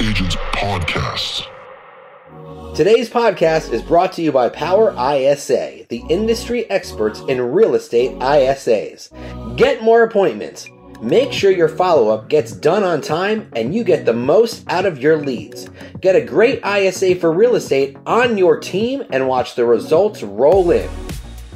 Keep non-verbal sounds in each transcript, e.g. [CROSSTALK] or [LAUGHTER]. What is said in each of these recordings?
Agents Podcast. Today's podcast is brought to you by Power ISA, the industry experts in real estate ISAs. Get more appointments. Make sure your follow up gets done on time and you get the most out of your leads. Get a great ISA for real estate on your team and watch the results roll in.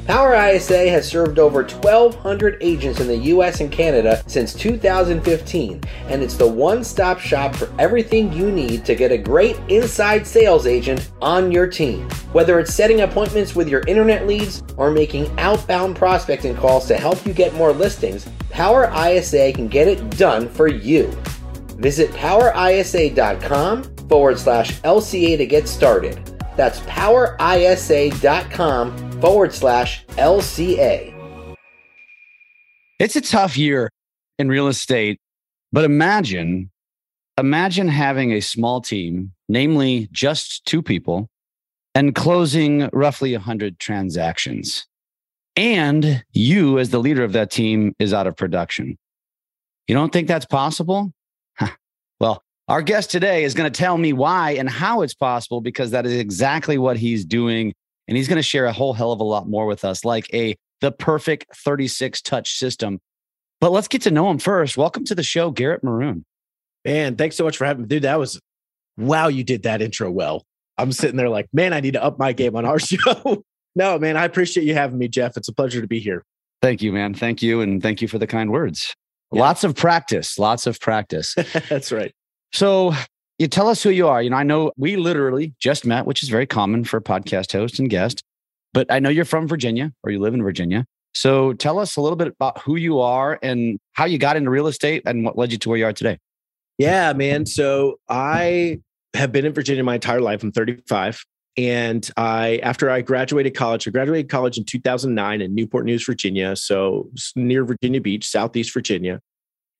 Power ISA has served over 1,200 agents in the US and Canada since 2015, and it's the one stop shop for everything you need to get a great inside sales agent on your team. Whether it's setting appointments with your internet leads or making outbound prospecting calls to help you get more listings, Power ISA can get it done for you. Visit powerisa.com forward slash LCA to get started. That's powerisa.com forward slash LCA. It's a tough year in real estate, but imagine, imagine having a small team, namely just two people, and closing roughly 100 transactions. And you, as the leader of that team, is out of production. You don't think that's possible? well, our guest today is going to tell me why and how it's possible because that is exactly what he's doing and he's going to share a whole hell of a lot more with us, like a the perfect 36 touch system. But let's get to know him first. Welcome to the show, Garrett Maroon. Man, thanks so much for having me. Dude, that was wow, you did that intro well. I'm sitting there like, man, I need to up my game on our [LAUGHS] show. no, man, I appreciate you having me, Jeff. It's a pleasure to be here. Thank you, man. Thank you. And thank you for the kind words. Yeah. Lots of practice, lots of practice. [LAUGHS] That's right. So you tell us who you are. You know, I know we literally just met, which is very common for podcast host and guest, but I know you're from Virginia or you live in Virginia. So tell us a little bit about who you are and how you got into real estate and what led you to where you are today. Yeah, man. So I have been in Virginia my entire life. I'm 35. And I, after I graduated college, I graduated college in 2009 in Newport News, Virginia. So near Virginia Beach, Southeast Virginia.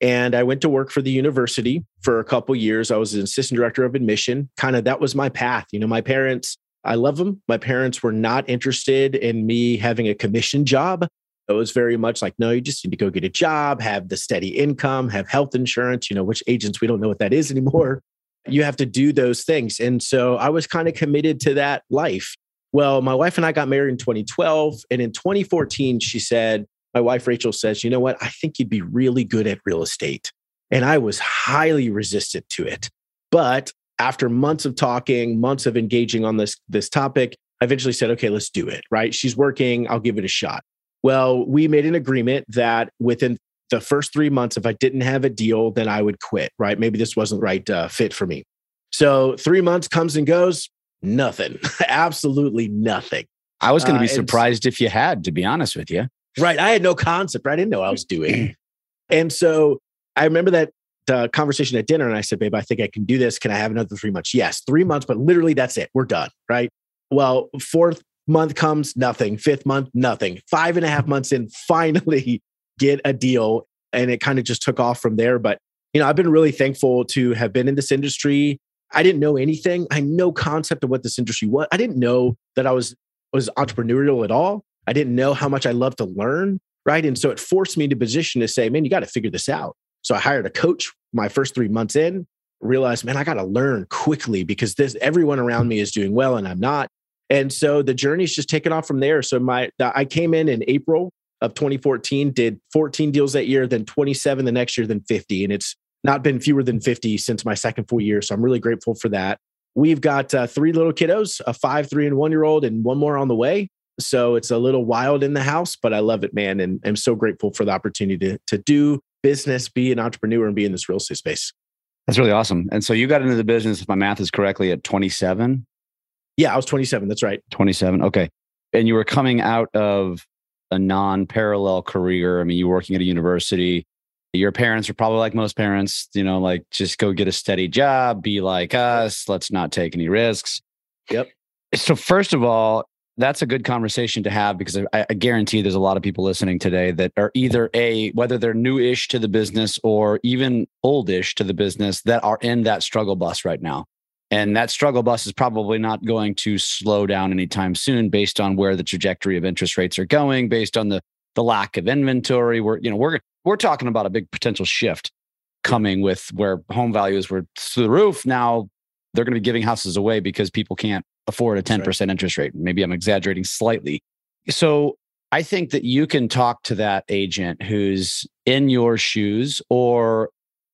And I went to work for the university for a couple years. I was an assistant director of admission. Kind of that was my path. You know, my parents, I love them. My parents were not interested in me having a commission job. It was very much like, no, you just need to go get a job, have the steady income, have health insurance, you know, which agents, we don't know what that is anymore. You have to do those things. And so I was kind of committed to that life. Well, my wife and I got married in 2012. And in 2014, she said, my wife Rachel says, "You know what? I think you'd be really good at real estate." And I was highly resistant to it. But after months of talking, months of engaging on this this topic, I eventually said, "Okay, let's do it." Right? She's working, I'll give it a shot. Well, we made an agreement that within the first 3 months if I didn't have a deal, then I would quit, right? Maybe this wasn't the right uh, fit for me. So 3 months comes and goes, nothing. [LAUGHS] Absolutely nothing. I was going to be uh, surprised if you had, to be honest with you. Right. I had no concept. Right? I didn't know I was doing. and so I remember that uh, conversation at dinner and I said, babe, I think I can do this. Can I have another three months? Yes, three months, but literally that's it. We're done. Right. Well, fourth month comes, nothing. Fifth month, nothing. Five and a half months in, [LAUGHS] finally get a deal. And it kind of just took off from there. But, you know, I've been really thankful to have been in this industry. I didn't know anything. I had no concept of what this industry was. I didn't know that I was was entrepreneurial at all. I didn't know how much I love to learn. Right. And so it forced me to position to say, man, you got to figure this out. So I hired a coach my first three months in, realized, man, I got to learn quickly because this everyone around me is doing well and I'm not. And so the journey's just taken off from there. So my I came in in April of 2014, did 14 deals that year, then 27 the next year, then 50. And it's not been fewer than 50 since my second full year. So I'm really grateful for that. We've got uh, three little kiddos, a five, three, and one year old, and one more on the way. So it's a little wild in the house, but I love it, man. And I'm so grateful for the opportunity to, to do business, be an entrepreneur, and be in this real estate space. That's really awesome. And so you got into the business, if my math is correctly, at 27? Yeah, I was 27. That's right. 27. Okay. And you were coming out of a non parallel career. I mean, you were working at a university. Your parents are probably like most parents, you know, like just go get a steady job, be like us, let's not take any risks. Yep. So, first of all, that's a good conversation to have because I, I, guarantee there's a lot of people listening today that are either a whether they're new-ish to the business or even oldish to the business that are in that struggle bus right now. And that struggle bus is probably not going to slow down anytime soon based on where the trajectory of interest rates are going, based on the the lack of inventory. We're, you know, we're we're talking about a big potential shift. coming with where home values were through the roof. Now they're going to be giving houses away because people can't afford a 10% right. interest rate. Maybe I'm exaggerating slightly. So I think that you can talk to that agent who's in your shoes or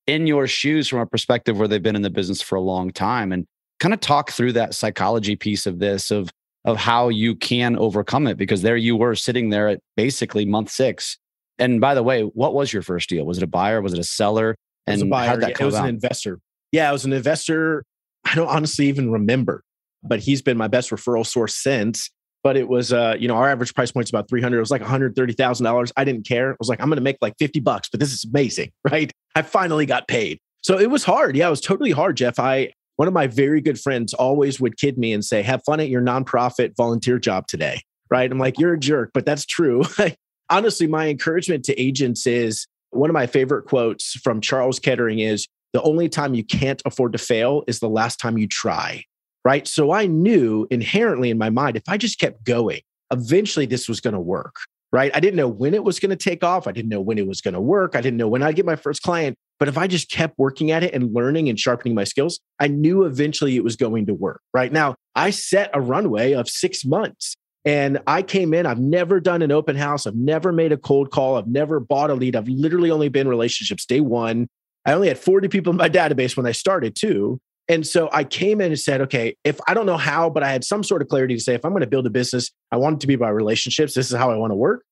in your shoes from a perspective where they've been in the business for a long time and kind of talk through that psychology piece of this of of how you can overcome it because there you were sitting there at basically month 6 and by the way what was your first deal? Was it a buyer? Was it a seller? And it was a buyer yeah, it was an investor. Yeah it was an investor. I don't honestly even remember but he's been my best referral source since but it was uh you know our average price point is about 300 it was like $130000 i didn't care i was like i'm gonna make like 50 bucks but this is amazing [LAUGHS] right i finally got paid so it was hard yeah it was totally hard jeff i one of my very good friends always would kid me and say, Have fun at your nonprofit volunteer job today. Right. I'm like, You're a jerk, but that's true. [LAUGHS] Honestly, my encouragement to agents is one of my favorite quotes from Charles Kettering is the only time you can't afford to fail is the last time you try. Right. So I knew inherently in my mind, if I just kept going, eventually this was going to work right? I didn't know when it was going to take off. I didn't know when it was going to work. I didn't know when I'd get my first client. But if I just kept working at it and learning and sharpening my skills, I knew eventually it was going to work. Right now, I set a runway of six months. And I came in, I've never done an open house. I've never made a cold call. I've never bought a lead. I've literally only been relationships day one. I only had 40 people in my database when I started, too. And so I came in and said, okay, if I don't know how, but I had some sort of clarity to say, if I'm going to build a business, I want it to be by relationships. This is how I want to work.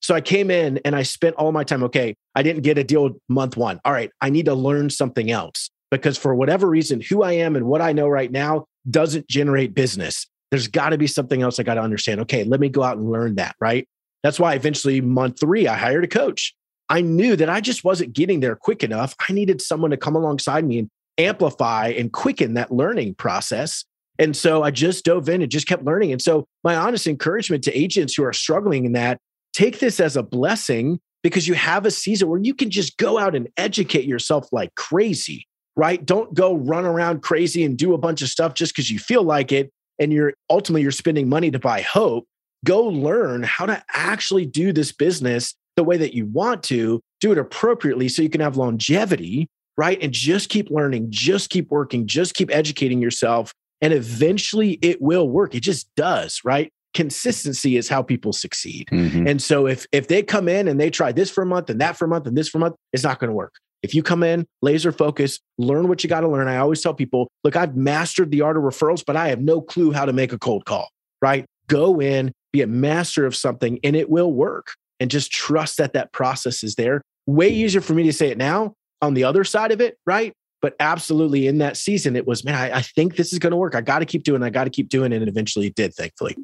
So I came in and I spent all my time. Okay, I didn't get a deal month one. All right, I need to learn something else because for whatever reason, who I am and what I know right now doesn't generate business. There's got to be something else I got to understand. Okay, let me go out and learn that. Right. That's why eventually, month three, I hired a coach. I knew that I just wasn't getting there quick enough. I needed someone to come alongside me and amplify and quicken that learning process. And so I just dove in and just kept learning. And so my honest encouragement to agents who are struggling in that take this as a blessing because you have a season where you can just go out and educate yourself like crazy, right? Don't go run around crazy and do a bunch of stuff just because you feel like it and you're ultimately you're spending money to buy hope. Go learn how to actually do this business the way that you want to, do it appropriately so you can have longevity, right? And just keep learning, just keep working, just keep educating yourself and eventually it will work. It just does, right? consistency is how people succeed. Mm-hmm. And so if if they come in and they try this for a month and that for a month and this for a month, it's not going to work. If you come in, laser focus, learn what you got to learn. I always tell people, look, I've mastered the art of referrals, but I have no clue how to make a cold call, right? Go in, be a master of something, and it will work. And just trust that that process is there. Way easier for me to say it now on the other side of it, right? But absolutely in that season, it was, man, I, I think this is going to work. I got to keep doing. I got to keep doing it. And eventually it did, thankfully.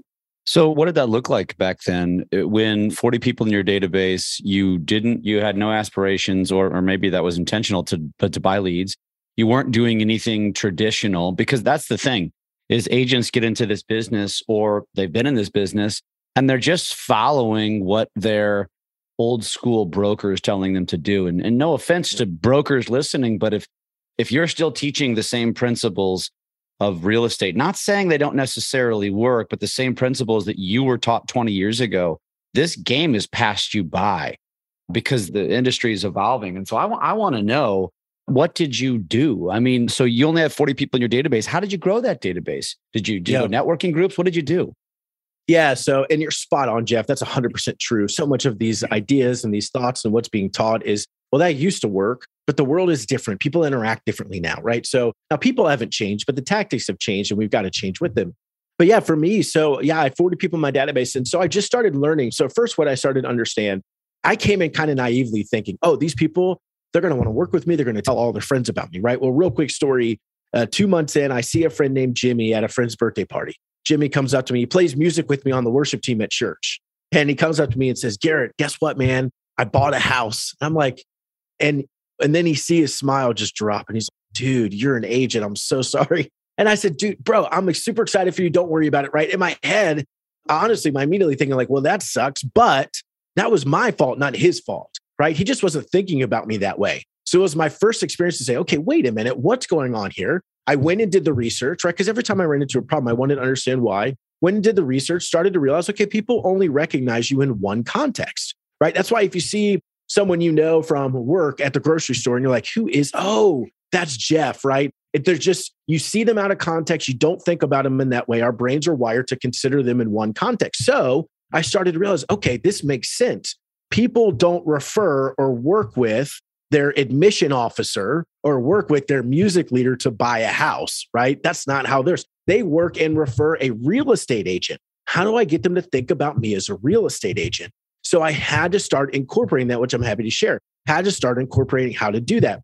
So, what did that look like back then? Uh, when 40 people in your database, you didn't, you had no aspirations, or, or maybe that was intentional to, but to buy leads. You weren't doing anything traditional because that's the thing is agents get into this business or they've been in this business and they're just following what their old school brokers telling them to do. And, and no offense to brokers listening, but if if you're still teaching the same principles of real estate. Not saying they don't necessarily work, but the same principles that you were taught 20 years ago. This game has passed you by because the industry is evolving. And so I, w- I want to know what did you do? I mean, so you only have 40 people in your database. How did you grow that database? Did you do yeah. networking groups? What did you do? Yeah. So, and you're spot on, Jeff. That's 100% true. So much of these ideas and these thoughts and what's being taught is, well, that used to work but the world is different. People interact differently now, right? So now people haven't changed, but the tactics have changed and we've got to change with them. But yeah, for me, so yeah, I have 40 people in my database. And so I just started learning. So, first, what I started to understand, I came in kind of naively thinking, oh, these people, they're going to want to work with me. They're going to tell all their friends about me, right? Well, real quick story. Uh, two months in, I see a friend named Jimmy at a friend's birthday party. Jimmy comes up to me. He plays music with me on the worship team at church. And he comes up to me and says, Garrett, guess what, man? I bought a house. I'm like, and and then he see his smile just drop and he's like, dude, you're an agent. I'm so [LAUGHS] sorry. And I said, dude, bro, I'm super excited for you. Don't worry about it. Right. In my head, honestly, my immediately thinking, like, well, that sucks. But that was my fault, not his fault. Right. He just wasn't thinking about me that way. So it was my first experience to say, okay, wait a minute, what's going on here? I went and did the research, right? Because every time I ran into a problem, I wanted to understand why. When did the research, started to realize, okay, people only recognize you in one context, right? That's why if you see someone you know from work at the grocery store and you're like, who is, oh, that's Jeff, right? If they're just, you see them out of context, you don't think about them in that way. Our brains are wired to consider them in one context. So I started to realize, okay, this makes sense. People don't refer or work with their admission officer or work with their music leader to buy a house, right? That's not how theirs. They work and refer a real estate agent. How do I get them to think about me as a real estate agent? So I had to start incorporating that, which I'm happy to share. Had to start incorporating how to do that.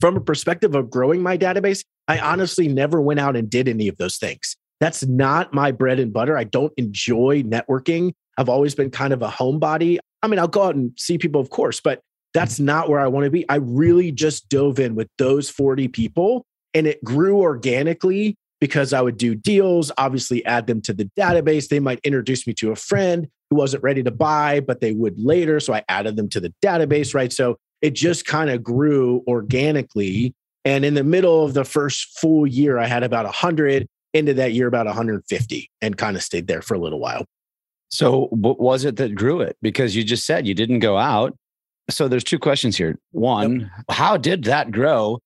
From a perspective of growing my database, I honestly never went out and did any of those things. That's not my bread and butter. I don't enjoy networking. I've always been kind of a homebody. I mean, I'll go out and see people, of course, but that's not where I want to be. I really just dove in with those 40 people and it grew organically because I would do deals, obviously add them to the database. They might introduce me to a friend who wasn't ready to buy, but they would later. So I added them to the database, right? So it just kind of grew organically. And in the middle of the first full year, I had about 100. Into that year, about 150, and kind of stayed there for a little while. So, what was it that grew it? Because you just said you didn't go out. So, there's two questions here. One, yep. how did that grow?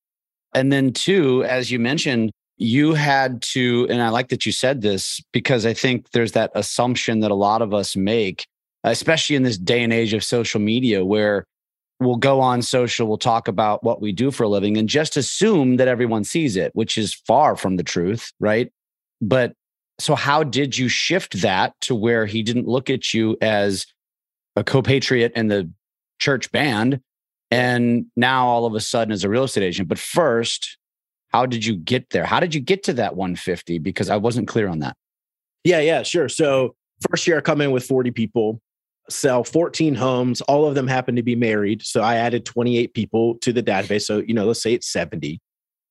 And then, two, as you mentioned, you had to, and I like that you said this because I think there's that assumption that a lot of us make, especially in this day and age of social media, where we'll go on social, we'll talk about what we do for a living and just assume that everyone sees it, which is far from the truth, right? But so, how did you shift that to where he didn't look at you as a co-patriot in the church band, and now all of a sudden as a real estate agent? But first, how did you get there? How did you get to that 150? Because I wasn't clear on that. Yeah, yeah, sure. So first year I come in with 40 people sell 14 homes. All of them happen to be married. So I added 28 people to the database. So, you know, let's say it's 70.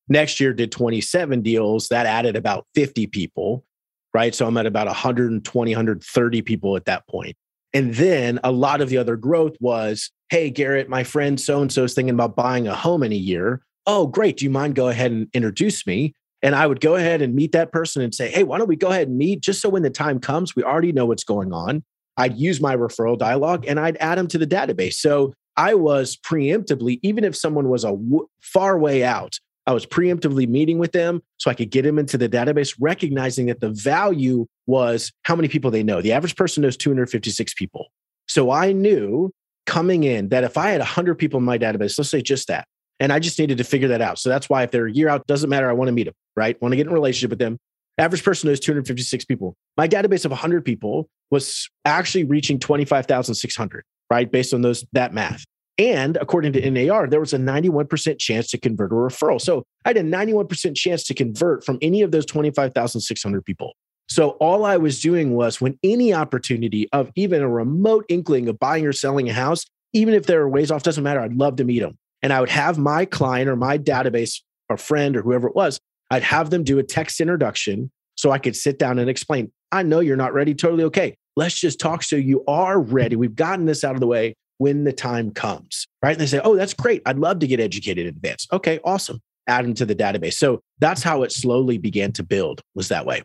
Next year did 27 deals. That added about 50 people, right? So I'm at about 120, 130 people at that point. And then a lot of the other growth was, hey, Garrett, my friend so and so is thinking about buying a home in a year. Oh, great. Do you mind go ahead and introduce me? And I would go ahead and meet that person and say, hey, why don't we go ahead and meet just so when the time comes, we already know what's going on. I'd use my referral dialogue and I'd add them to the database. So I was preemptively, even if someone was a w- far way out, I was preemptively meeting with them so I could get them into the database, recognizing that the value was how many people they know. The average person knows 256 people. So I knew coming in that if I had 100 people in my database, let's say just that, and I just needed to figure that out. So that's why if they're a year out, doesn't matter. I want to meet them, right? want to get in relationship with them. Average person knows 256 people. My database of 100 people was actually reaching 25,600, right? Based on those that math. And according to NAR, there was a 91% chance to convert a referral. So I had a 91% chance to convert from any of those 25,600 people. So all I was doing was when any opportunity of even a remote inkling of buying or selling a house, even if they were ways off, doesn't matter. I'd love to meet them. And I would have my client or my database or friend or whoever it was, I'd have them do a text introduction so I could sit down and explain. I know you're not ready. Totally okay. Let's just talk so you are ready. We've gotten this out of the way when the time comes, right? And they say, oh, that's great. I'd love to get educated in advance. Okay, awesome. Add them to the database. So that's how it slowly began to build, was that way.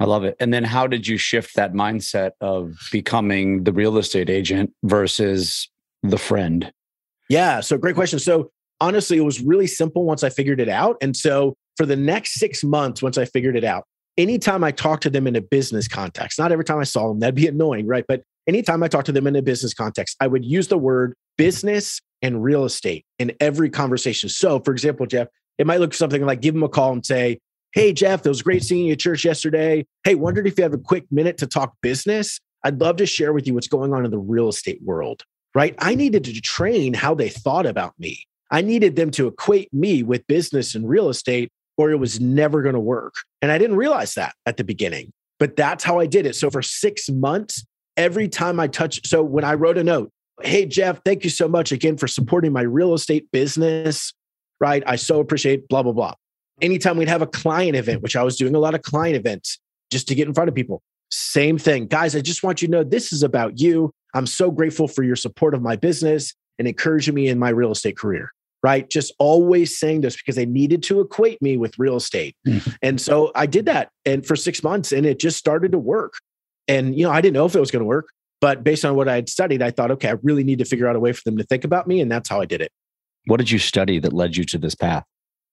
I love it. And then how did you shift that mindset of becoming the real estate agent versus the friend? Yeah. So great question. So honestly, it was really simple once I figured it out. And so for the next six months, once I figured it out, anytime I talked to them in a business context, not every time I saw them, that'd be [LAUGHS] annoying, right? But anytime I talk to them in a business context, I would use the word business and real estate in every conversation. So, for example, Jeff, it might look something like give them a call and say, Hey, Jeff, it was great seeing you at church yesterday. Hey, wondered if you have a quick minute to talk business. I'd love to share with you what's going on in the real estate world, right? I needed to train how they thought about me. I needed them to equate me with business and real estate, or it was never going to work. And I didn't realize that at the beginning, but that's how I did it. So for six months, every time I touch, so when I wrote a note, Hey, Jeff, thank you so much again for supporting my real estate business, right? I so appreciate blah, blah, blah. Anytime we'd have a client event, which I was doing a lot of client events just to get in front of people, same thing. Guys, I just want you to know this is about you. I'm so grateful for your support of my business and encouraging me in my real estate career right? Just always saying this because they needed to equate me with real estate. Mm. And so I did that and for six months and it just started to work. And, you know, I didn't know if it was going to work. But based on what I had studied, I thought, okay, I really need to figure out a way for them to think about me. And that's how I did it. What did you study that led you to this path?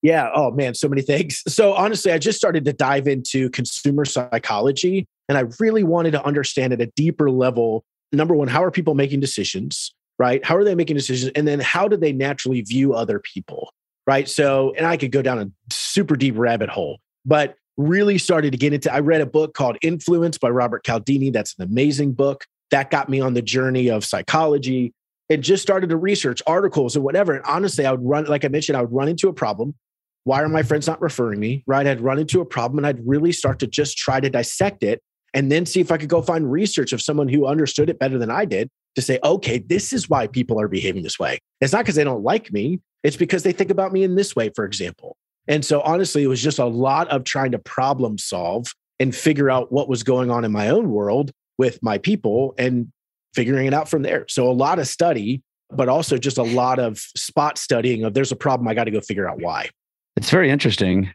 Yeah. Oh, man, so many things. [LAUGHS] So, honestly, I just started to dive into consumer psychology. And I really wanted to understand at a deeper level number one, how are people making decisions? Right? How are they making decisions? And then how do they naturally view other people? Right. So, and I could go down a super deep rabbit hole, but really started to get into. I read a book called Influence by Robert Cialdini. That's an amazing book. That got me on the journey of psychology and just started to research articles and whatever. And honestly, I would run, like I mentioned, I would run into a problem. Why are my mm-hmm. friends not referring me? Right. I'd run into a problem and I'd really start to just try to dissect it and then see if I could go find research of someone who understood it better than I did to say, okay, this is why people are behaving this way. It's not because they don't like me, it's because they think about me in this way, for example. And so, honestly, it was just a lot of trying to problem solve and figure out what was going on in my own world with my people and figuring it out from there. So, a lot of study, but also just a lot of spot studying of there's a problem, I got to go figure out why. It's very interesting.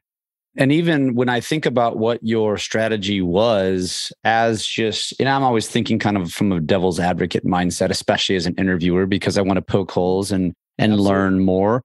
And even when I think about what your strategy was as just, and I'm always thinking kind of from a devil's advocate mindset, especially as an interviewer, because I want to poke holes and and Absolutely. learn more.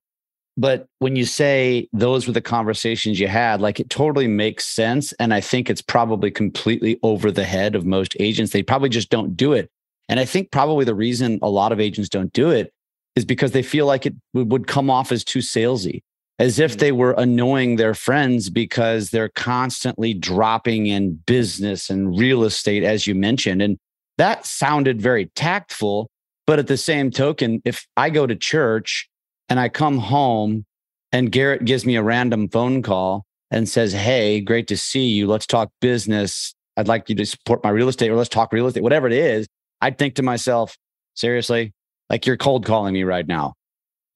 But when you say those were the conversations you had, like it totally makes sense. And I think it's probably completely over the head of most agents. They probably just don't do it. And I think probably the reason a lot of agents don't do it is because they feel like it would come off as too salesy, as if mm. they were annoying their friends because they're constantly dropping in business and real estate, as you mentioned. And that sounded very tactful. But at the same token, if I go to church and I come home and Garrett gives me a random phone call and says, Hey, great to see you. Let's talk business. I'd like you to support my real estate or let's talk real estate, whatever it is. I'd think to myself, seriously, like you're cold calling me right now.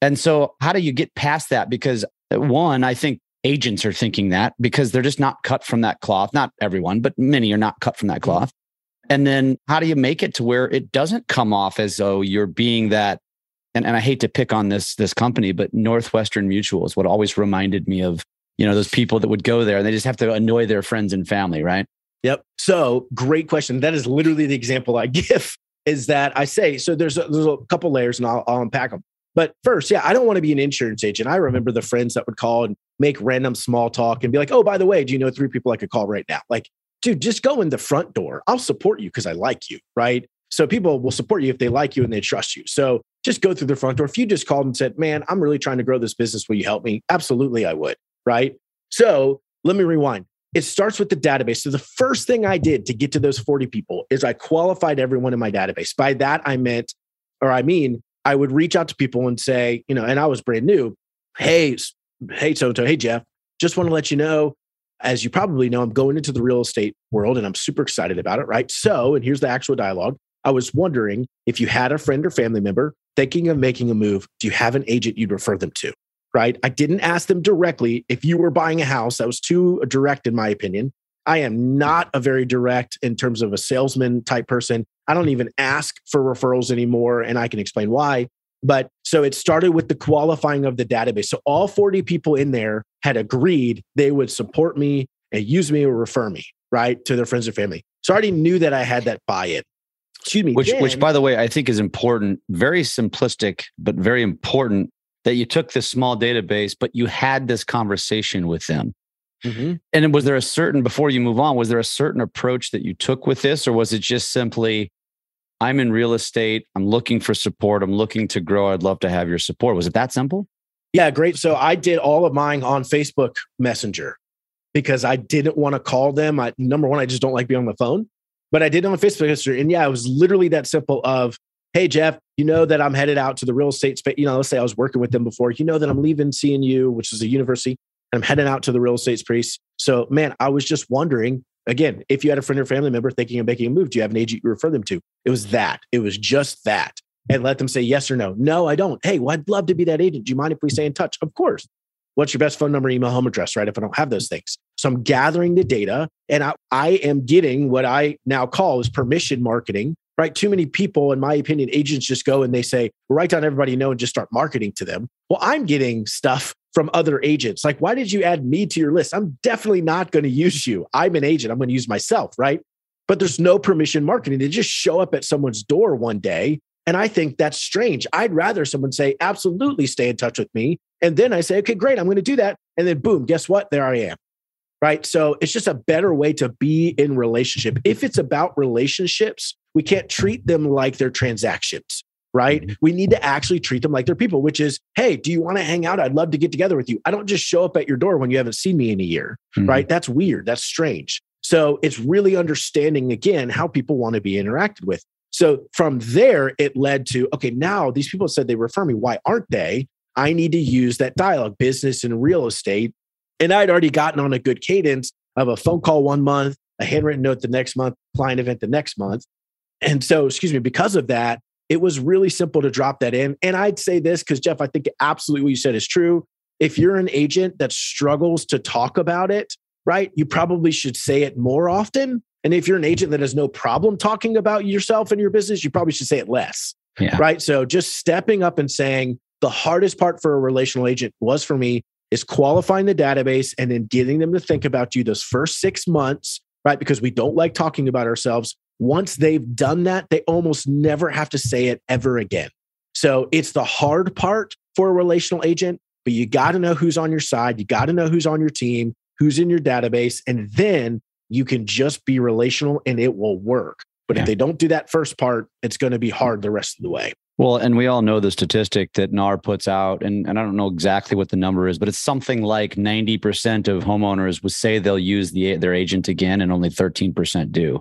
And so, how do you get past that? Because uh, one, I think agents are thinking that because they're just not cut from that cloth. Not everyone, but many are not cut from that mm-hmm. cloth. And then, how do you make it to where it doesn't come off as though you're being that and, and I hate to pick on this this company, but Northwestern Mutual is what always reminded me of, you know, those people that would go there and they just have to annoy their friends and family, right? Yep. So great question. That is literally the example I [LAUGHS] give is that I say, so there's a, there's a couple layers and I'll, I'll unpack them. But first, yeah, I don't want to be an insurance agent. I remember the friends that would call and make random small talk and be like, oh, by the way, do you know three people I could call right now? Like, dude, just go in the front door. I'll support you because I like you. Right. So people will support you if they like you and they trust you. So just go through the front door. If you just called and said, man, I'm really trying to grow this business, will you help me? Absolutely, I would. Right. So let me rewind. It starts with the database. So the first thing I did to get to those 40 people is I qualified everyone in my database. By that, I meant, or I mean, I would reach out to people and say, you know, and I was brand new. Hey, hey, so so, hey, Jeff, just want to let you know, as you probably know, I'm going into the real estate world and I'm super excited about it. Right. So, and here's the actual dialogue. I was wondering if you had a friend or family member thinking of making a move, do you have an agent you'd refer them to? Right. I didn't ask them directly if you were buying a house. That was too direct, in my opinion. I am not a very direct in terms of a salesman type person. I don't even ask for referrals anymore, and I can explain why. But so it started with the qualifying of the database. So all 40 people in there had agreed they would support me and use me or refer me, right, to their friends or family. So I already knew that I had that buy in excuse me which then, which by the way i think is important very simplistic but very important that you took this small database but you had this conversation with them. Mm-hmm. and was there a certain before you move on was there a certain approach that you took with this or was it just simply i'm in real estate i'm looking for support i'm looking to grow i'd love to have your support. Was it that simple? Yeah great. So i did all of mine on facebook messenger because i didn't want to call them. I, number one i just don't like being on the phone but I did on Facebook history. And yeah, it was literally that simple of, hey, Jeff, you know that I'm headed out to the real estate space. You know, let's say I was working with them before. You know that I'm leaving CNU, which is a university, and I'm heading out to the real estate space. So, man, I was just wondering again, if you had a friend or family member thinking of making a move, do you have an agent you refer them to? It was that. It was just that. And let them say yes or no. No, I don't. Hey, well, I'd love to be that agent. Do you mind if we stay in touch? Of course. What's your best phone number, email, home address, right? If I don't have those things. So I'm gathering the data and I, I am getting what I now call is permission marketing, right? Too many people, in my opinion, agents just go and they say, write down everybody you know and just start marketing to them. Well, I'm getting stuff from other agents. Like, why did you add me to your list? I'm definitely not going to use you. I'm an agent. I'm going to use myself, right? but there's no permission marketing. They just show up at someone's door one day. And I think that's strange. I'd rather someone say, absolutely stay in touch with me. And then I say, okay, great, I'm going to do that. And then boom, guess what? There I am. Right. So it's just a better way to be in relationship. If it's about relationships, we can't treat them like they're transactions right? Mm-hmm. We need to actually treat them like they're people, which is, hey, do you want to hang out? I'd love to get together with you. I don't just show up at your door when you haven't seen me in a year, mm-hmm. right? That's weird. That's strange. So it's really understanding again how people want to be interacted with. So from there, it led to okay, now these people said they refer me. Why aren't they? I need to use that dialogue, business and real estate. And I'd already gotten on a good cadence of a phone call one month, a handwritten note the next month, client event the next month. And so, excuse me, because of that, it was really simple to drop that in. And I'd say this because, Jeff, I think absolutely what you said is true. If you're an agent that struggles to talk about it, right? You probably should say it more often. And if you're an agent that has no problem talking about yourself and your business, you probably should say it less. Yeah. Right. So just stepping up and saying the hardest part for a relational agent was for me is qualifying the database and then getting them to think about you those first six months, right? Because we don't like talking about ourselves. Once they've done that, they almost never have to say it ever again. So it's the hard part for a relational agent, but you got to know who's on your side. You got to know who's on your team who's in your database, and then you can just be relational and it will work. But yeah. if they don't do that first part, it's going to be hard the rest of the way. Well, and we all know the statistic that NAR puts out, and, and I don't know exactly what the number is, but it's something like 90% of homeowners would say they'll use the, their agent again, and only 13% do.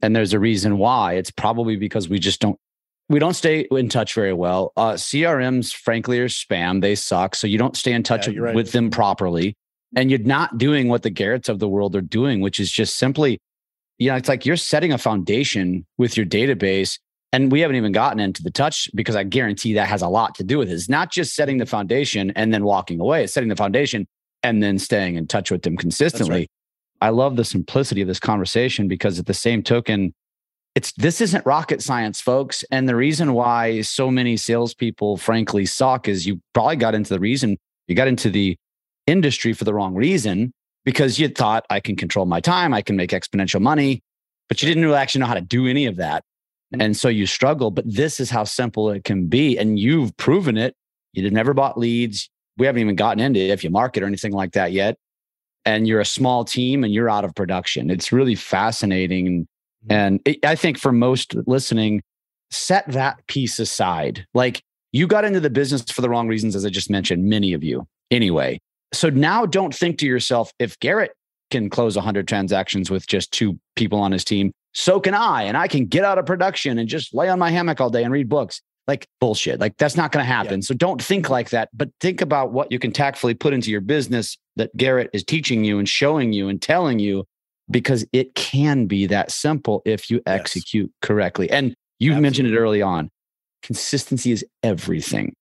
And there's a reason why. It's probably because we just don't we don't stay in touch very well. Uh, CRMs, frankly, are spam. They suck. So you don't stay in touch yeah, right. with them properly and you're not doing what the Garretts of the world are doing, which is just simply, you know, it's like you're setting a foundation with your database. And we haven't even gotten into the touch because I guarantee that has a lot to do with it. It's not just setting the foundation and then walking away, it's setting the foundation and then staying in touch with them consistently. Right. I love the simplicity of this conversation because at the same token, it's this isn't rocket science, folks. And the reason why so many salespeople, frankly, suck is you probably got into the reason you got into the industry for the wrong reason because you thought I can control my time, I can make exponential money, but you didn't really actually know how to do any of that. Mm-hmm. And so you struggle, but this is how simple it can be. And you've proven it. You've never bought leads. We haven't even gotten into if you market or anything like that yet. And you're a small team and you're out of production. It's really fascinating. Mm-hmm. And it, I think for most listening, set that piece aside. Like you got into the business for the wrong reasons, as I just mentioned, many of you anyway. So now don't think to yourself, if Garrett can close 100 transactions with just two people on his team, so can I. And I can get out of production and just lay on my hammock all day and read books. Like bullshit. Like that's not going to happen. Yeah. So don't think like that, but think about what you can tactfully put into your business that Garrett is teaching you and showing you and telling you because it can be that simple if you execute correctly. And you mentioned it early on. Consistency is everything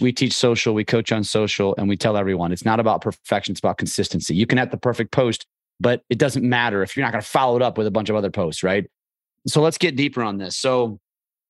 we teach social, we coach on social, and we tell everyone it's not about perfection, it's about consistency. You can have the perfect post, but it doesn't matter if you're not going to follow it up with a bunch of other posts, right? So let's get deeper on this. So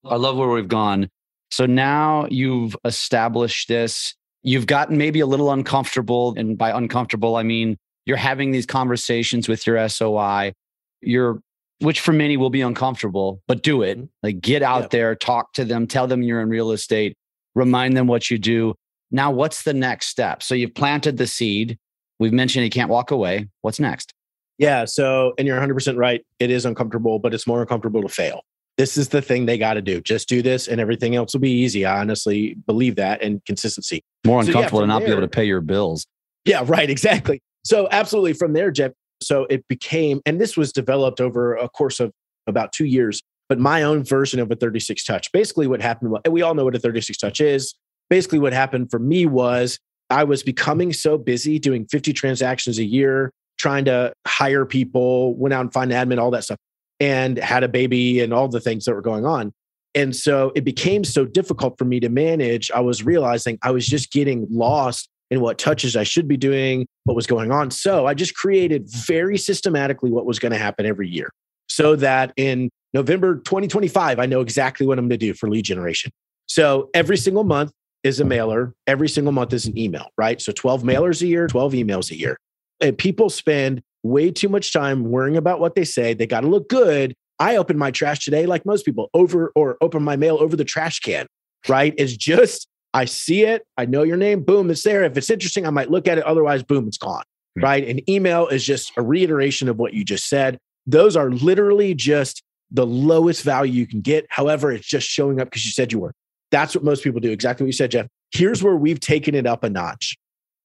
I love where we've gone. So now you've established this, you've gotten maybe a little uncomfortable. And by uncomfortable, I mean you're having these conversations with your SOI. You're which for many will be uncomfortable, but do it. Mm-hmm. Like get out there, talk to them, tell them you're in real estate remind them what you do. Now, what's the next step? So you've planted the seed. We've mentioned you can't walk away. What's next? Yeah. So, and you're 100% right. It is uncomfortable, but it's more uncomfortable to fail. This is the thing they got to do. Just do this and everything else will be easy. I honestly believe that and consistency. More uncomfortable so, yeah, to not there, be able to pay your bills. Yeah, right. Exactly. So, absolutely. From there, Jeff, so it became, and this was developed over a course of about two years but my own version of a 36 touch. Basically, what happened, and we all know what a 36 touch is. Basically, what happened for me was I was becoming so busy doing 50 transactions a year, trying to hire people, went out and find an admin, all that stuff, and had a baby and all the things that were going on. And so it became so difficult for me to manage. I was realizing I was just getting lost in what touches I should be doing, what was going on. So I just created very systematically what was going to happen every year so that in November 2025, I know exactly what I'm going to do for lead generation. So every single month is a mailer, every single month is an email, right? So 12 mailers a year, 12 emails a year. And people spend way too much time worrying about what they say. They got to look good. I open my trash today, like most people, over or open my mail over the trash can, right? It's just, I see it. I know your name. Boom, it's there. If it's interesting, I might look at it. Otherwise, boom, it's gone, Hmm. right? An email is just a reiteration of what you just said. Those are literally just the lowest value you can get. However, it's just showing up because you said you were. That's what most people do. Exactly what you said, Jeff. Here's where we've taken it up a notch.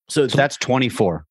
So that's 24.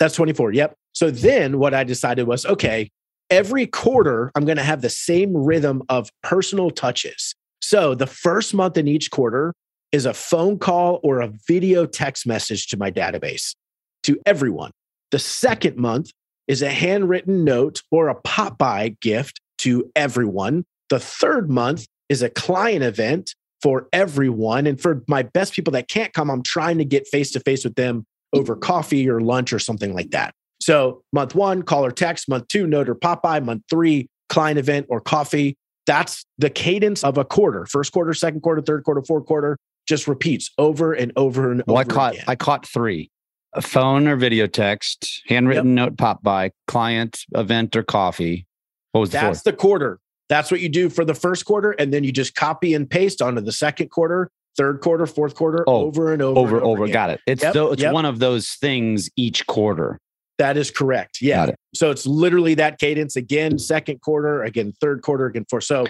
that's 24. Yep. So then what I decided was okay, every quarter, I'm going to have the same rhythm of personal touches. So the first month in each quarter is a phone call or a video text message to my database to everyone. The second month is a handwritten note or a pop by gift to everyone. The third month is a client event for everyone. And for my best people that can't come, I'm trying to get face to face with them over coffee or lunch or something like that. So month one, call or text. Month two, note or pop by. Month three, client event or coffee. That's the cadence of a quarter. First quarter, second quarter, third quarter, fourth quarter just repeats over and over and Well, I over caught again. I caught three: a phone or video text, handwritten note pop by, client event or coffee. What was That's the quarter. That's what you do for the first quarter, and then you just copy and paste onto the second quarter, third quarter, fourth quarter, Oh, over and over, over and over. again. Got it. It's Yep, though it's yep. one of those things each quarter. That is correct. Yeah. It. So it's literally that cadence again, second quarter, again, third quarter, again, fourth. So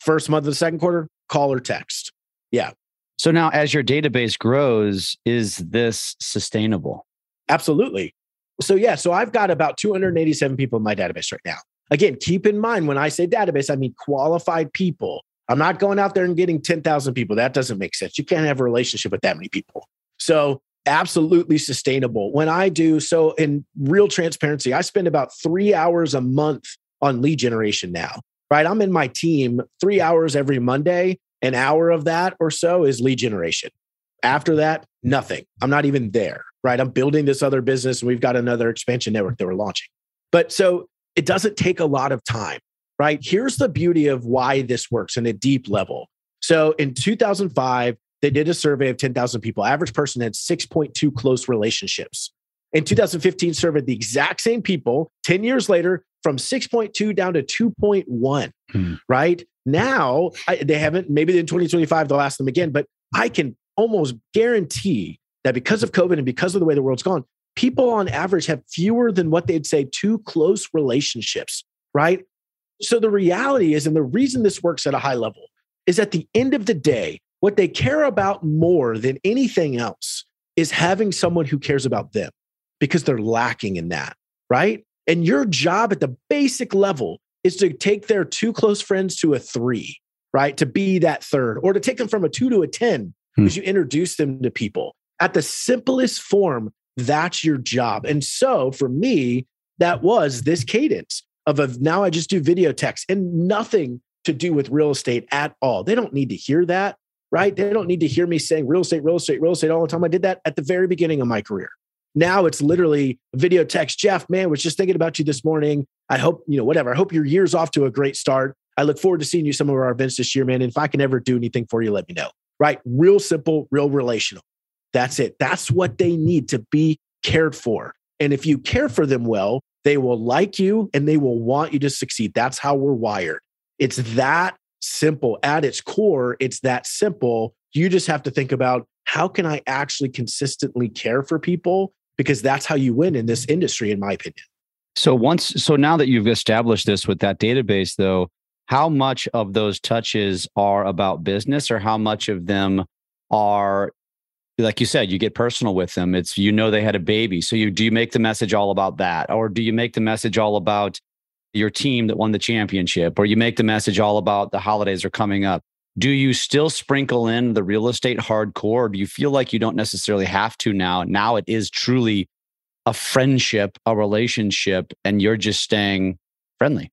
first month of the second quarter, call or text. Yeah. So now, as your database grows, is this sustainable? Absolutely. So yeah, so I've got about 287 people in my database right now. Again, keep in mind when I say database, I mean qualified people. I'm not going out there and getting 10,000 people. That doesn't make sense. You can't have a relationship with that many people. So absolutely sustainable. When I do so in real transparency, I spend about 3 hours a month on lead generation now. Right? I'm in my team 3 hours every Monday. An hour of that or so is lead generation. After that, nothing. I'm not even there, right? I'm building this other business and we've got another expansion network that we're launching. But so it doesn't take a lot of time, right? Here's the beauty of why this works in a deep level. So in 2005, they did a survey of 10,000 people. Average person had 6.2 close relationships. In 2015, surveyed the exact same people. 10 years later, from 6.2 down to 2.1, Hmm. right? Now, I, they haven't, maybe in 2025, they'll ask them again, but I can almost guarantee that because of COVID and because of the way the world's gone, people on average have fewer than what they'd say two close relationships, right? So the reality is, and the reason this works at a high level is at the end of the day, what they care about more than anything else is having someone who cares about them because they're lacking in that, right? And your job at the basic level is to take their two close friends to a three, right? To be that third, or to take them from a two to a 10 Hmm. because you introduce them to people. At the simplest form, that's your job. And so for me, that was this cadence of a, now I just do video text and nothing to do with real estate at all. They don't need to hear that, right? They don't need to hear me saying real estate, real estate, real estate all the time. I did that at the very beginning of my career. Now it's literally video text. Jeff, man, was just thinking about you this morning. I hope, you know, whatever. I hope your year's off to a great start. I look forward to seeing you some of our events this year, man. And if I can ever do anything for you, let me know. Right? Real simple, real relational. That's it. That's what they need to be cared for. And if you care for them well, they will like you and they will want you to succeed. That's how we're wired. It's that simple. At its core, it's that simple. You just have to think about how can I actually consistently care for people? Because that's how you win in this industry, in my opinion. So once, so now that you've established this with that database, though, how much of those touches are about business, or how much of them are, like you said, you get personal with them? It's you know they had a baby, so you do you make the message all about that, or do you make the message all about your team that won the championship, or you make the message all about the holidays are coming up? Do you still sprinkle in the real estate hardcore? Or do you feel like you don't necessarily have to now? Now it is truly a friendship, a relationship, and you're just staying friendly.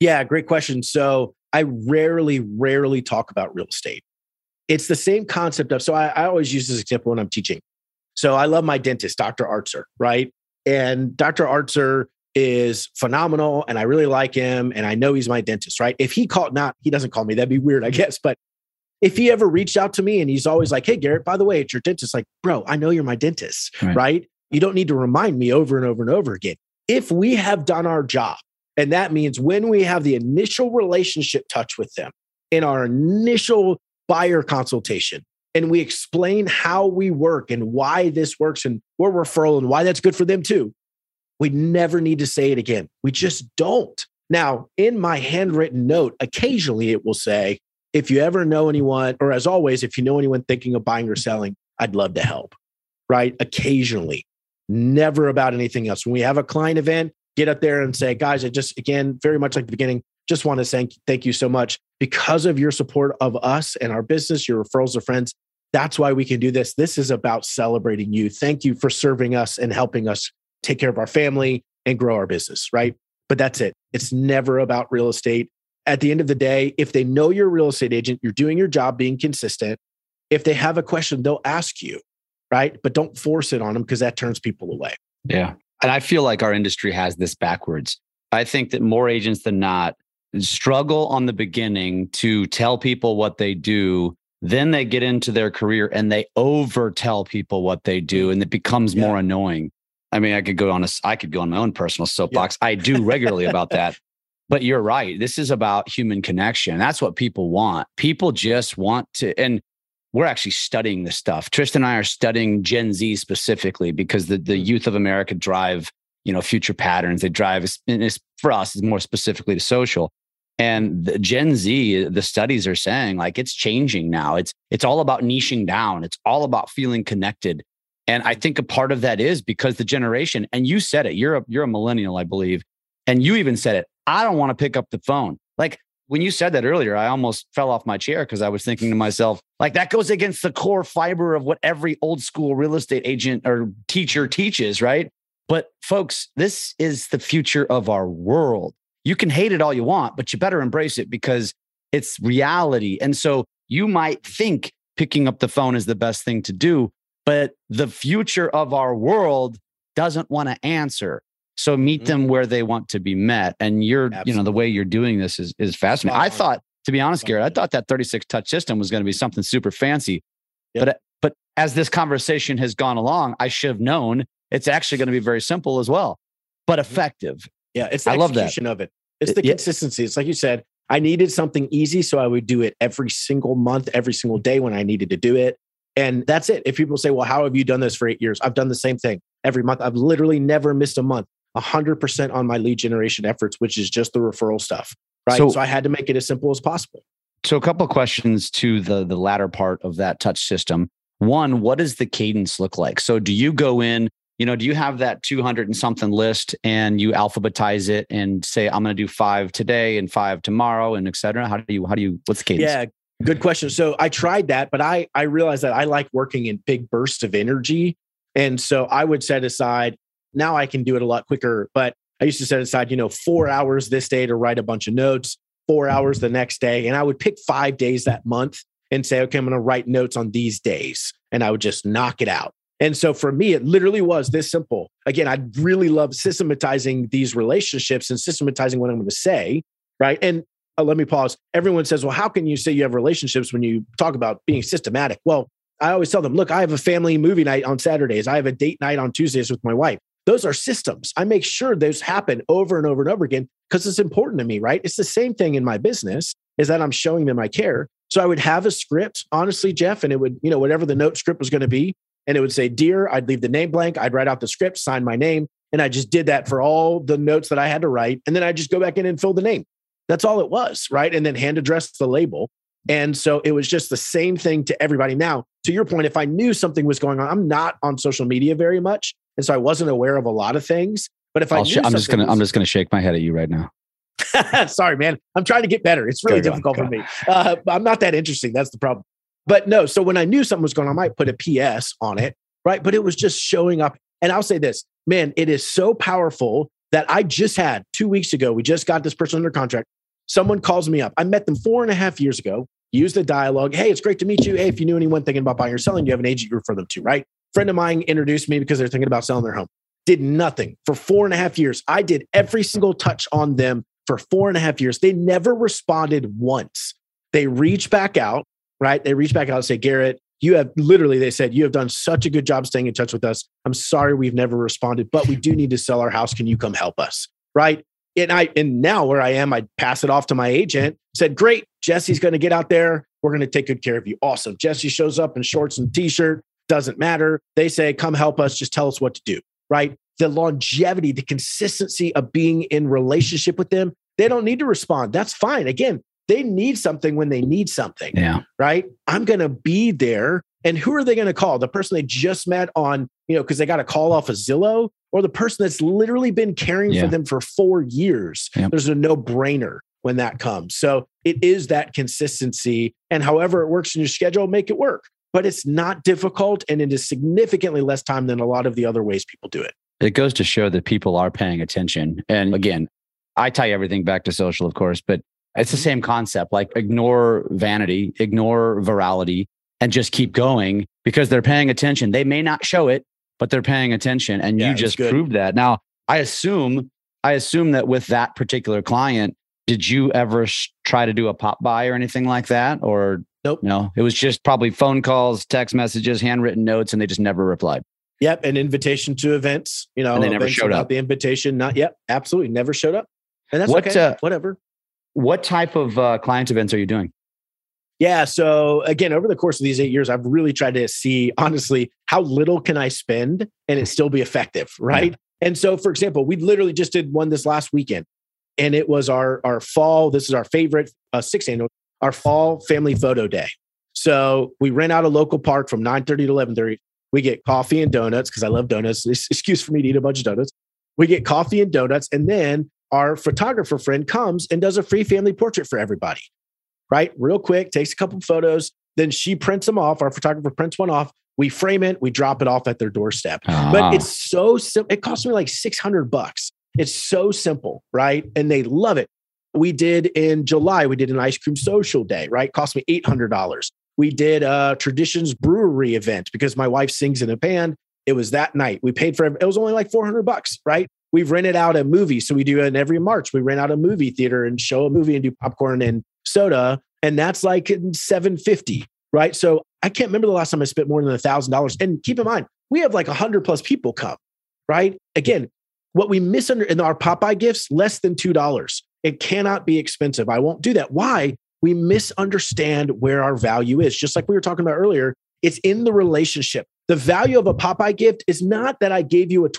Yeah, great question. So I rarely, rarely talk about real estate. It's the same concept of, so I, I always use this example when I'm teaching. So I love my dentist, Dr. Artzer, right? And Dr. Artzer is phenomenal and I really like him and I know he's my dentist, right? If he called, not, he doesn't call me, that'd be weird, I guess. But if he ever reached out to me and he's always like, hey, Garrett, by the way, it's your dentist, like, bro, I know you're my dentist, Right. right? You don't need to remind me over and over and over again. If we have done our job, and that means when we have the initial relationship touch with them in our initial buyer consultation, and we explain how we work and why this works and we're referral and why that's good for them too, we never need to say it again. We just don't. Now, in my handwritten note, occasionally it will say, if you ever know anyone, or as always, if you know anyone thinking of buying or selling, I'd love to help, right? Occasionally, never about anything else. When we have a client event, get up there and say, guys, I just, again, very much like the beginning, just want to thank, thank you so much because of your support of us and our business, your referrals of friends. That's why we can do this. This is about celebrating you. Thank you for serving us and helping us take care of our family and grow our business, right? But that's it. It's never about real estate. At the end of the day, if they know you're a real estate agent, you're doing your job being consistent. If they have a question, they'll ask you, right? But don't force it on them because that turns people away. Yeah. And I feel like our industry has this backwards. I think that more agents than not struggle on the beginning to tell people what they do. Then they get into their career and they over tell people what they do, and it becomes yeah. more annoying. I mean, I could go on a, I could go on my own personal soapbox. Yeah. I do regularly about that. But you're right. This is about human connection. That's what people want. People just want to, and we're actually studying this stuff. Tristan and I are studying Gen Z specifically because the, the mm. youth of America drive, you know, future patterns. They drive, and for us, it's more specifically to social. And the Gen Z, the studies are saying like it's changing now. It's it's all about niching down. It's all about feeling connected. And I think a part of that is because the generation, and you said it, you're a you're a millennial, I believe. And you even said it. I don't want to pick up the phone. Like when you said that earlier, I almost fell off my chair because I was thinking to myself, like that goes against the core fiber of what every old school real estate agent or teacher teaches, right? But folks, this is the future of our world. You can hate it all you want, but you better embrace it because it's reality. And so you might think picking up the phone is the best thing to do, but the future of our world doesn't want to answer. So meet mm-hmm. them where they want to be met. And you're, Absolutely. you know, the way you're doing this is is fascinating. I thought, to be honest, Garrett, I thought that 36 touch system was going to be something super fancy. Yep. But but as this conversation has gone along, I should have known it's actually going to be very simple as well, but mm-hmm. effective. Yeah, it's the I execution love that. of it. It's the it, consistency. It's like you said, I needed something easy, so I would do it every single month, every single day when I needed to do it. And that's it. If people say, Well, how have you done this for eight years? I've done the same thing every month. I've literally never missed a month. 100% on my lead generation efforts, which is just the referral stuff. Right. So, so I had to make it as simple as possible. So a couple of questions to the the latter part of that touch system. One, what does the cadence look like? So do you go in, you know, do you have that 200 and something list and you alphabetize it and say, I'm going to do five today and five tomorrow and et cetera? How do you, how do you, what's the cadence? Yeah, good question. So I tried that, but I, I realized that I like working in big bursts of energy. And so I would set aside now I can do it a lot quicker. But I used to set aside, you know, four hours this day to write a bunch of notes, four hours the next day. And I would pick five days that month and say, okay, I'm going to write notes on these days. And I would just knock it out. And so for me, it literally was this simple. Again, I really love systematizing these relationships and systematizing what I'm going to say. Right. And uh, let me pause. Everyone says, well, how can you say you have relationships when you talk about being systematic? Well, I always tell them, look, I have a family movie night on Saturdays. I have a date night on Tuesdays with my wife. Those are systems. I make sure those happen over and over and over again because it's important to me, right? It's the same thing in my business is that I'm showing them I care. So I would have a script, honestly, Jeff, and it would, you know, whatever the note script was going to be. And it would say, Dear, I'd leave the name blank. I'd write out the script, sign my name. And I just did that for all the notes that I had to write. And then I just go back in and fill the name. That's all it was, right? And then hand address the label. And so it was just the same thing to everybody. Now, to your point, if I knew something was going on, I'm not on social media very much and so I wasn't aware of a lot of things. But if I, sh- I'm just gonna, was, I'm just gonna shake my head at you right now. [LAUGHS] Sorry, man. I'm trying to get better. It's really go, difficult go for me. Uh, I'm not that interesting. That's the problem. But no, so when I knew something was going on, I might put a PS on it, right? But it was just showing up. And I'll say this, man, it is so powerful that I just had two weeks ago. We just got this person under contract. Someone calls me up. I met them four and a half years ago. Use the dialogue. Hey, it's great to meet you. Hey, if you knew anyone thinking about buying or selling, you have an agent you refer them to, right? friend of mine introduced me because they're thinking about selling their home. Did nothing for four and a half years. I did every single touch on them for four and a half years. They never responded once. They reach back out, right? They reach back out and say, Garrett, you have literally, they said, you have done such a good job staying in touch with us. I'm sorry we've never responded, but we do need to sell our house. Can you come help us? Right. And I, and now where I am, I pass it off to my agent, said, great, Jesse's going to get out there. We're going to take good care of you. Awesome. Jesse shows up in shorts and t shirt, doesn't matter. They say, come help us. Just tell us what to do. Right. The longevity, the consistency of being in relationship with them, they don't need to respond. That's fine. Again, they need something when they need something. Yeah. Right. I'm going to be there. And who are they going to call? The person they just met on, you know, because they got a call off a of Zillow or the person that's literally been caring yeah. for them for four years. Yep. There's a no brainer when that comes. So it is that consistency. And however it works in your schedule, make it work. But it's not difficult and it is significantly less time than a lot of the other ways people do it. It goes to show that people are paying attention. And again, I tie everything back to social, of course, but it's the same concept. Like ignore vanity, ignore virality, and just keep going because they're paying attention. They may not show it, but they're paying attention. And yeah, you just proved that. Now, I assume, I assume that with that particular client, did you ever sh- try to do a pop by or anything like that? Or nope. No, it was just probably phone calls, text messages, handwritten notes, and they just never replied. Yep, an invitation to events. You know, and they never showed up. The invitation, not yet. Absolutely, never showed up. And that's what, okay. Uh, Whatever. What type of uh, client events are you doing? Yeah. So again, over the course of these eight years, I've really tried to see honestly how little can I spend and it still be effective, right? Yeah. And so, for example, we literally just did one this last weekend, and it was our our fall. This is our favorite uh, six annual our fall family photo day. So we rent out a local park from nine thirty to eleven thirty. We get coffee and donuts because I love donuts. It's [LAUGHS] excuse for me to eat a bunch of donuts. We get coffee and donuts, and then our photographer friend comes and does a free family portrait for everybody, right? Real quick, takes a couple photos. Then she prints them off. Our photographer prints one off. We frame it. We drop it off at their doorstep. Ah. But it's so simple. It cost me like 600 bucks. It's so simple, right? And they love it. We did in July, we did an ice cream social day, right? Cost me $800. We did a traditions brewery event because my wife sings in a band. It was that night. We paid for it. It was only like 400 bucks, right? We've rented out a movie. So we do it every March. We rent out a movie theater and show a movie and do popcorn and soda. And that's like 750, right? So I can't remember the last time I spent more than a thousand dollars. And keep in mind, we have like a hundred plus people come, right? Again, what we misunderstand in our pop by gifts, less than $2. It cannot be expensive. I won't do that. Why? We misunderstand where our value is. Just like we were talking about earlier, it's in the relationship. The value of a pop by gift is not that I gave you a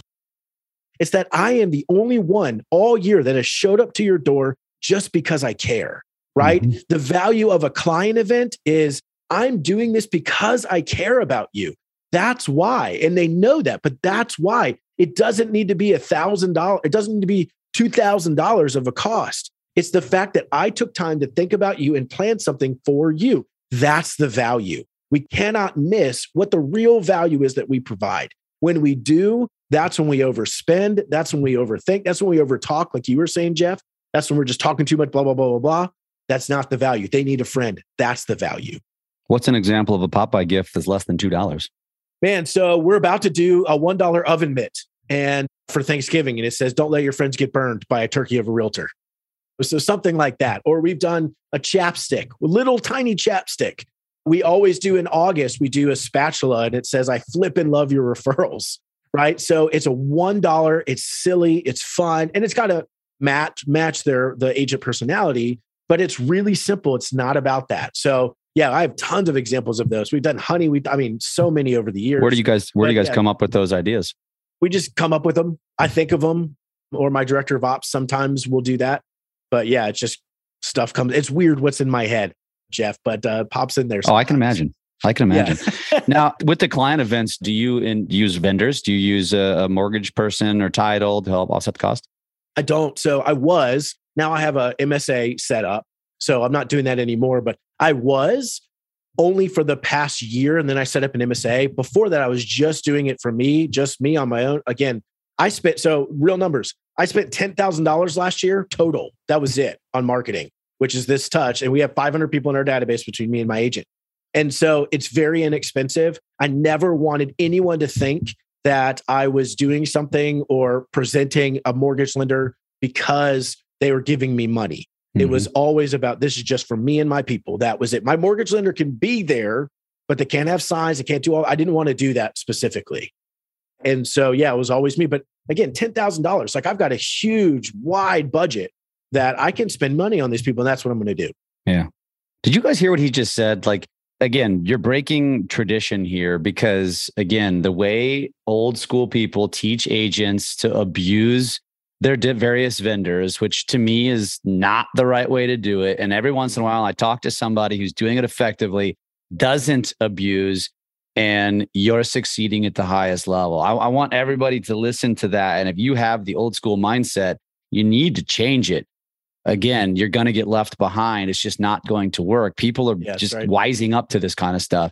it's that I am the only one all year that has showed up to your door just because I care, right? Mm-hmm. The value of a client event is I'm doing this because I care about you. That's why. And they know that, but that's why it doesn't need to be a thousand dollars. It doesn't need to be two thousand dollars of a cost. It's the fact that I took time to think about you and plan something for you. That's the value. We cannot miss what the real value is that we provide. When we do, that's when we overspend. That's when we overthink. That's when we overtalk, like you were saying, Jeff. That's when we're just talking too much, blah, blah, blah, blah, blah. That's not the value. They need a friend. That's the value. What's an example of a pop by gift that's less than $2? Man, so we're about to do a $1 oven mitt and for Thanksgiving. And it says, don't let your friends get burned by a turkey of a realtor. So something like that. Or we've done a chapstick, a little tiny chapstick. We always do in August, we do a spatula and it says, I flip and love your referrals [LAUGHS] right? So it's a one dollar. It's silly. It's fun, and it's got to match match their the agent personality. But it's really simple. It's not about that. So yeah, I have tons of examples of those. We've done honey. We I mean, so many over the years. Where do you guys Where but, do you guys yeah, come up with those ideas? We just come up with them. I think of them, or my director of ops sometimes will do that. But yeah, it's just stuff comes. It's weird what's in my head, Jeff, but uh, pops in there. Sometimes. Oh, I can imagine. I can imagine. Yeah. [LAUGHS] now, with the client events, do you in, use vendors? Do you use a, a, mortgage person or title to help offset the cost? I don't. So I was. Now I have a MSA set up. So I'm not doing that anymore. But I was only for the past year, and then I set up an MSA. Before that, I was just doing it for me, just me on my own. Again, I spent so real numbers. I spent ten thousand dollars last year total. That was it on marketing, which is this touch, and we have 500 people in our database between me and my agent. And so it's very inexpensive. I never wanted anyone to think that I was doing something or presenting a mortgage lender because they were giving me money. Mm-hmm. It was always about this is just for me and my people. That was it. My mortgage lender can be there but they can't have signs. They can't do all. I didn't want to do that specifically. And so, yeah, it was always me. But again, $10,000, like I've got a huge, wide budget that I can spend money on these people. And that's what I'm going to do. Yeah. Did you guys hear what he just said? Like, again, you're breaking tradition here because, again, the way old school people teach agents to abuse their various vendors, which to me is not the right way to do it. And every once in a while, I talk to somebody who's doing it effectively, doesn't abuse, and you're succeeding at the highest level. I, I want everybody to listen to that. And if you have the old school mindset, you need to change it again, you're going to get left behind. It's just not going to work. People are just right. wising up to this kind of stuff.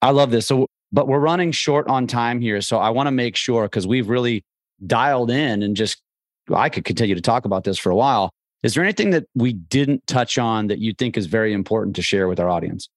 I love this. So, but we're running short on time here. So I want to make sure because we've really dialed in and just, I could continue to talk about this for a while. Is there anything that we didn't touch on that you think is very important to share with our audience?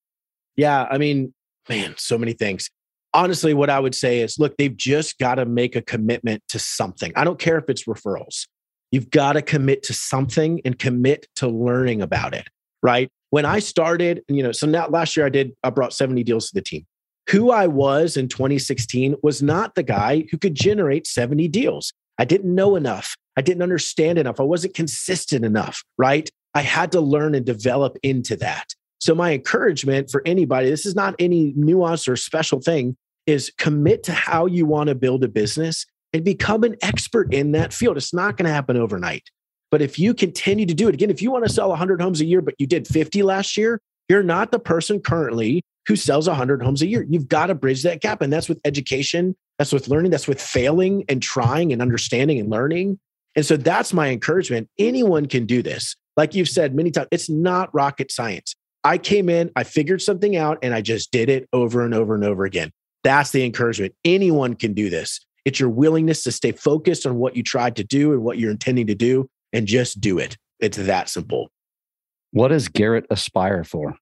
Yeah. I mean, man, so many things. Honestly, what I would say is look, they've just got to make a commitment to something. I don't care if it's referrals. You've got to commit to something and commit to learning about it, right? When I started, you know, so now last year I did, I brought 70 deals to the team. Who I was in 2016 was not the guy who could generate 70 deals. I didn't know enough. I didn't understand enough. I wasn't consistent enough, right? I had to learn and develop into that. So, my encouragement for anybody, this is not any nuance or special thing, is commit to how you want to build a business and become an expert in that field. It's not going to happen overnight. But if you continue to do it, again, if you want to sell 100 homes a year, but you did 50 last year, you're not the person currently who sells 100 homes a year. You've got to bridge that gap. And that's with education, that's with learning, that's with failing and trying and understanding and learning. And so that's my encouragement. Anyone can do this. Like you've said many times, it's not rocket science. I came in, I figured something out, and I just did it over and over and over again. That's the encouragement. Anyone can do this. It's your willingness to stay focused on what you tried to do and what you're intending to do and just do it. It's that simple. What does Garrett aspire for?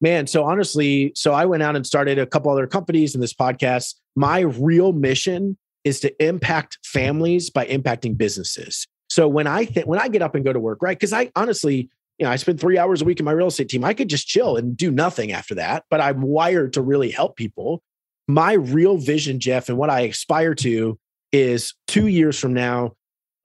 Man, so honestly, so I went out and started a couple other companies in this podcast. My real mission is to impact families by impacting businesses. So when I th- when I get up and go to work, right? Because I honestly, you know, I spend three hours a week in my real estate team. I could just chill and do nothing after that, but I'm wired to really help people my real vision, Jeff, and what I aspire to is two years from now,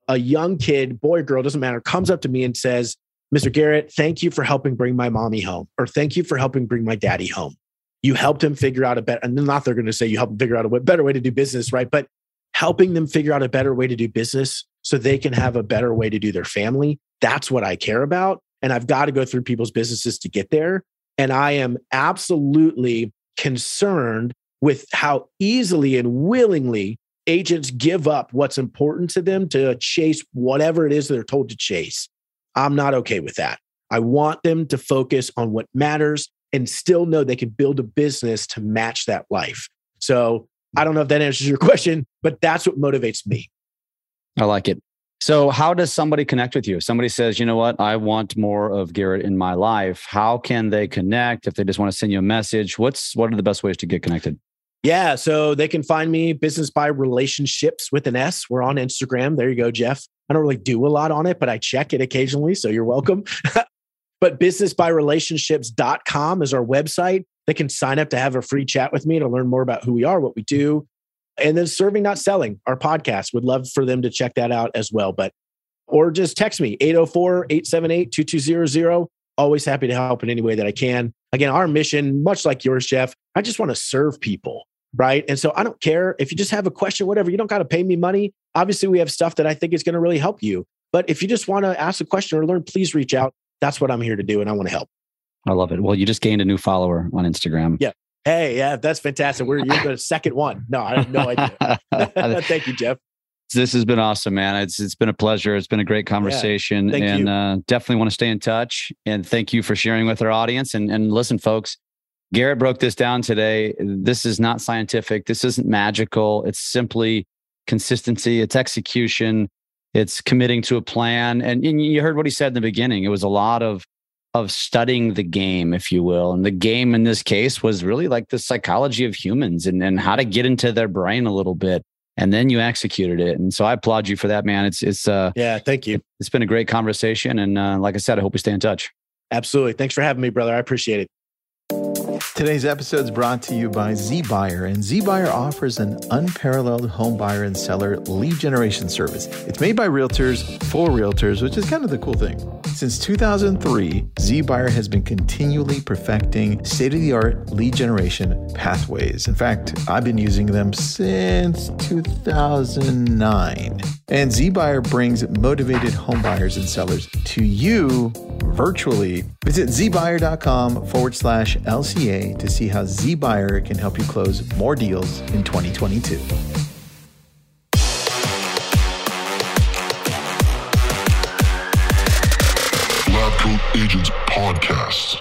a young kid, boy, or girl, doesn't matter, comes up to me and says, Mr. Garrett, thank you for helping bring my mommy home, or thank you for helping bring my daddy home. You helped him figure out a better, and not they're going to say you helped them figure out a better way to do business, right? But helping them figure out a better way to do business so they can have a better way to do their family. That's what I care about. And I've got to go through people's businesses to get there. And I am absolutely concerned with how easily and willingly agents give up what's important to them to chase whatever it is they're told to chase. I'm not okay with that. I want them to focus on what matters and still know they can build a business to match that life. So I don't know if that answers your [LAUGHS] question, but that's what motivates me. I like it. So, how does somebody connect with you? If somebody says, you know what, I want more of Garrett in my life, how can they connect? If they just want to send you a message, what's what are the best ways to get connected? Yeah, so they can find me business by relationships with an S. We're on Instagram. There you go, Jeff. I don't really do a lot on it, but I check it occasionally, so you're welcome. [LAUGHS] but businessbyrelationships.com is our website. They can sign up to have a free chat with me to learn more about who we are, what we do. And then serving not selling, our podcast. Would love for them to check that out as well. But or just text me 804-878-2200. Always happy to help in any way that I can. Again, our mission, much like yours, Jeff, I just want to serve people right? And so I don't care if you just have a question, whatever, you don't got to pay me money. Obviously, we have stuff that I think is going to really help you. But if you just want to ask a question or learn, please reach out. That's what I'm here to do, and I want to help. I love it. Well, you just gained a new follower on Instagram. Yeah. Hey, yeah, that's fantastic. We're you're the second one. No, I have no idea. [LAUGHS] Thank you, Jeff. This has been awesome, man. It's it's been a pleasure. It's been a great conversation, yeah, and uh, definitely want to stay in touch. And thank you for sharing with our audience. And and listen, folks, Garrett broke this down today. This is not scientific. This isn't magical. It's simply consistency, it's execution, it's committing to a plan. And, and, you heard what he said in the beginning. It was a lot of of studying the game, if you will. And the game in this case was really like the psychology of humans and, and how to get into their brain a little bit. And then you executed it. And so I applaud you for that, man. It's it's uh yeah, thank you. It's been a great conversation. And uh, like I said, I hope we stay in touch. Absolutely. Thanks for having me, brother. I appreciate it. Today's episode is brought to you by ZBuyer, and ZBuyer offers an unparalleled home buyer and seller lead generation service. It's made by realtors for realtors, which is kind of the cool thing. Since 2003, ZBuyer has been continually perfecting state of the art lead generation pathways. In fact, I've been using them since 2009. And ZBuyer brings motivated home buyers and sellers to you virtually. Visit zbuyer.com forward slash LCA to see how ZBuyer can help you close more deals in 2022. Lab Coat Agents Podcast.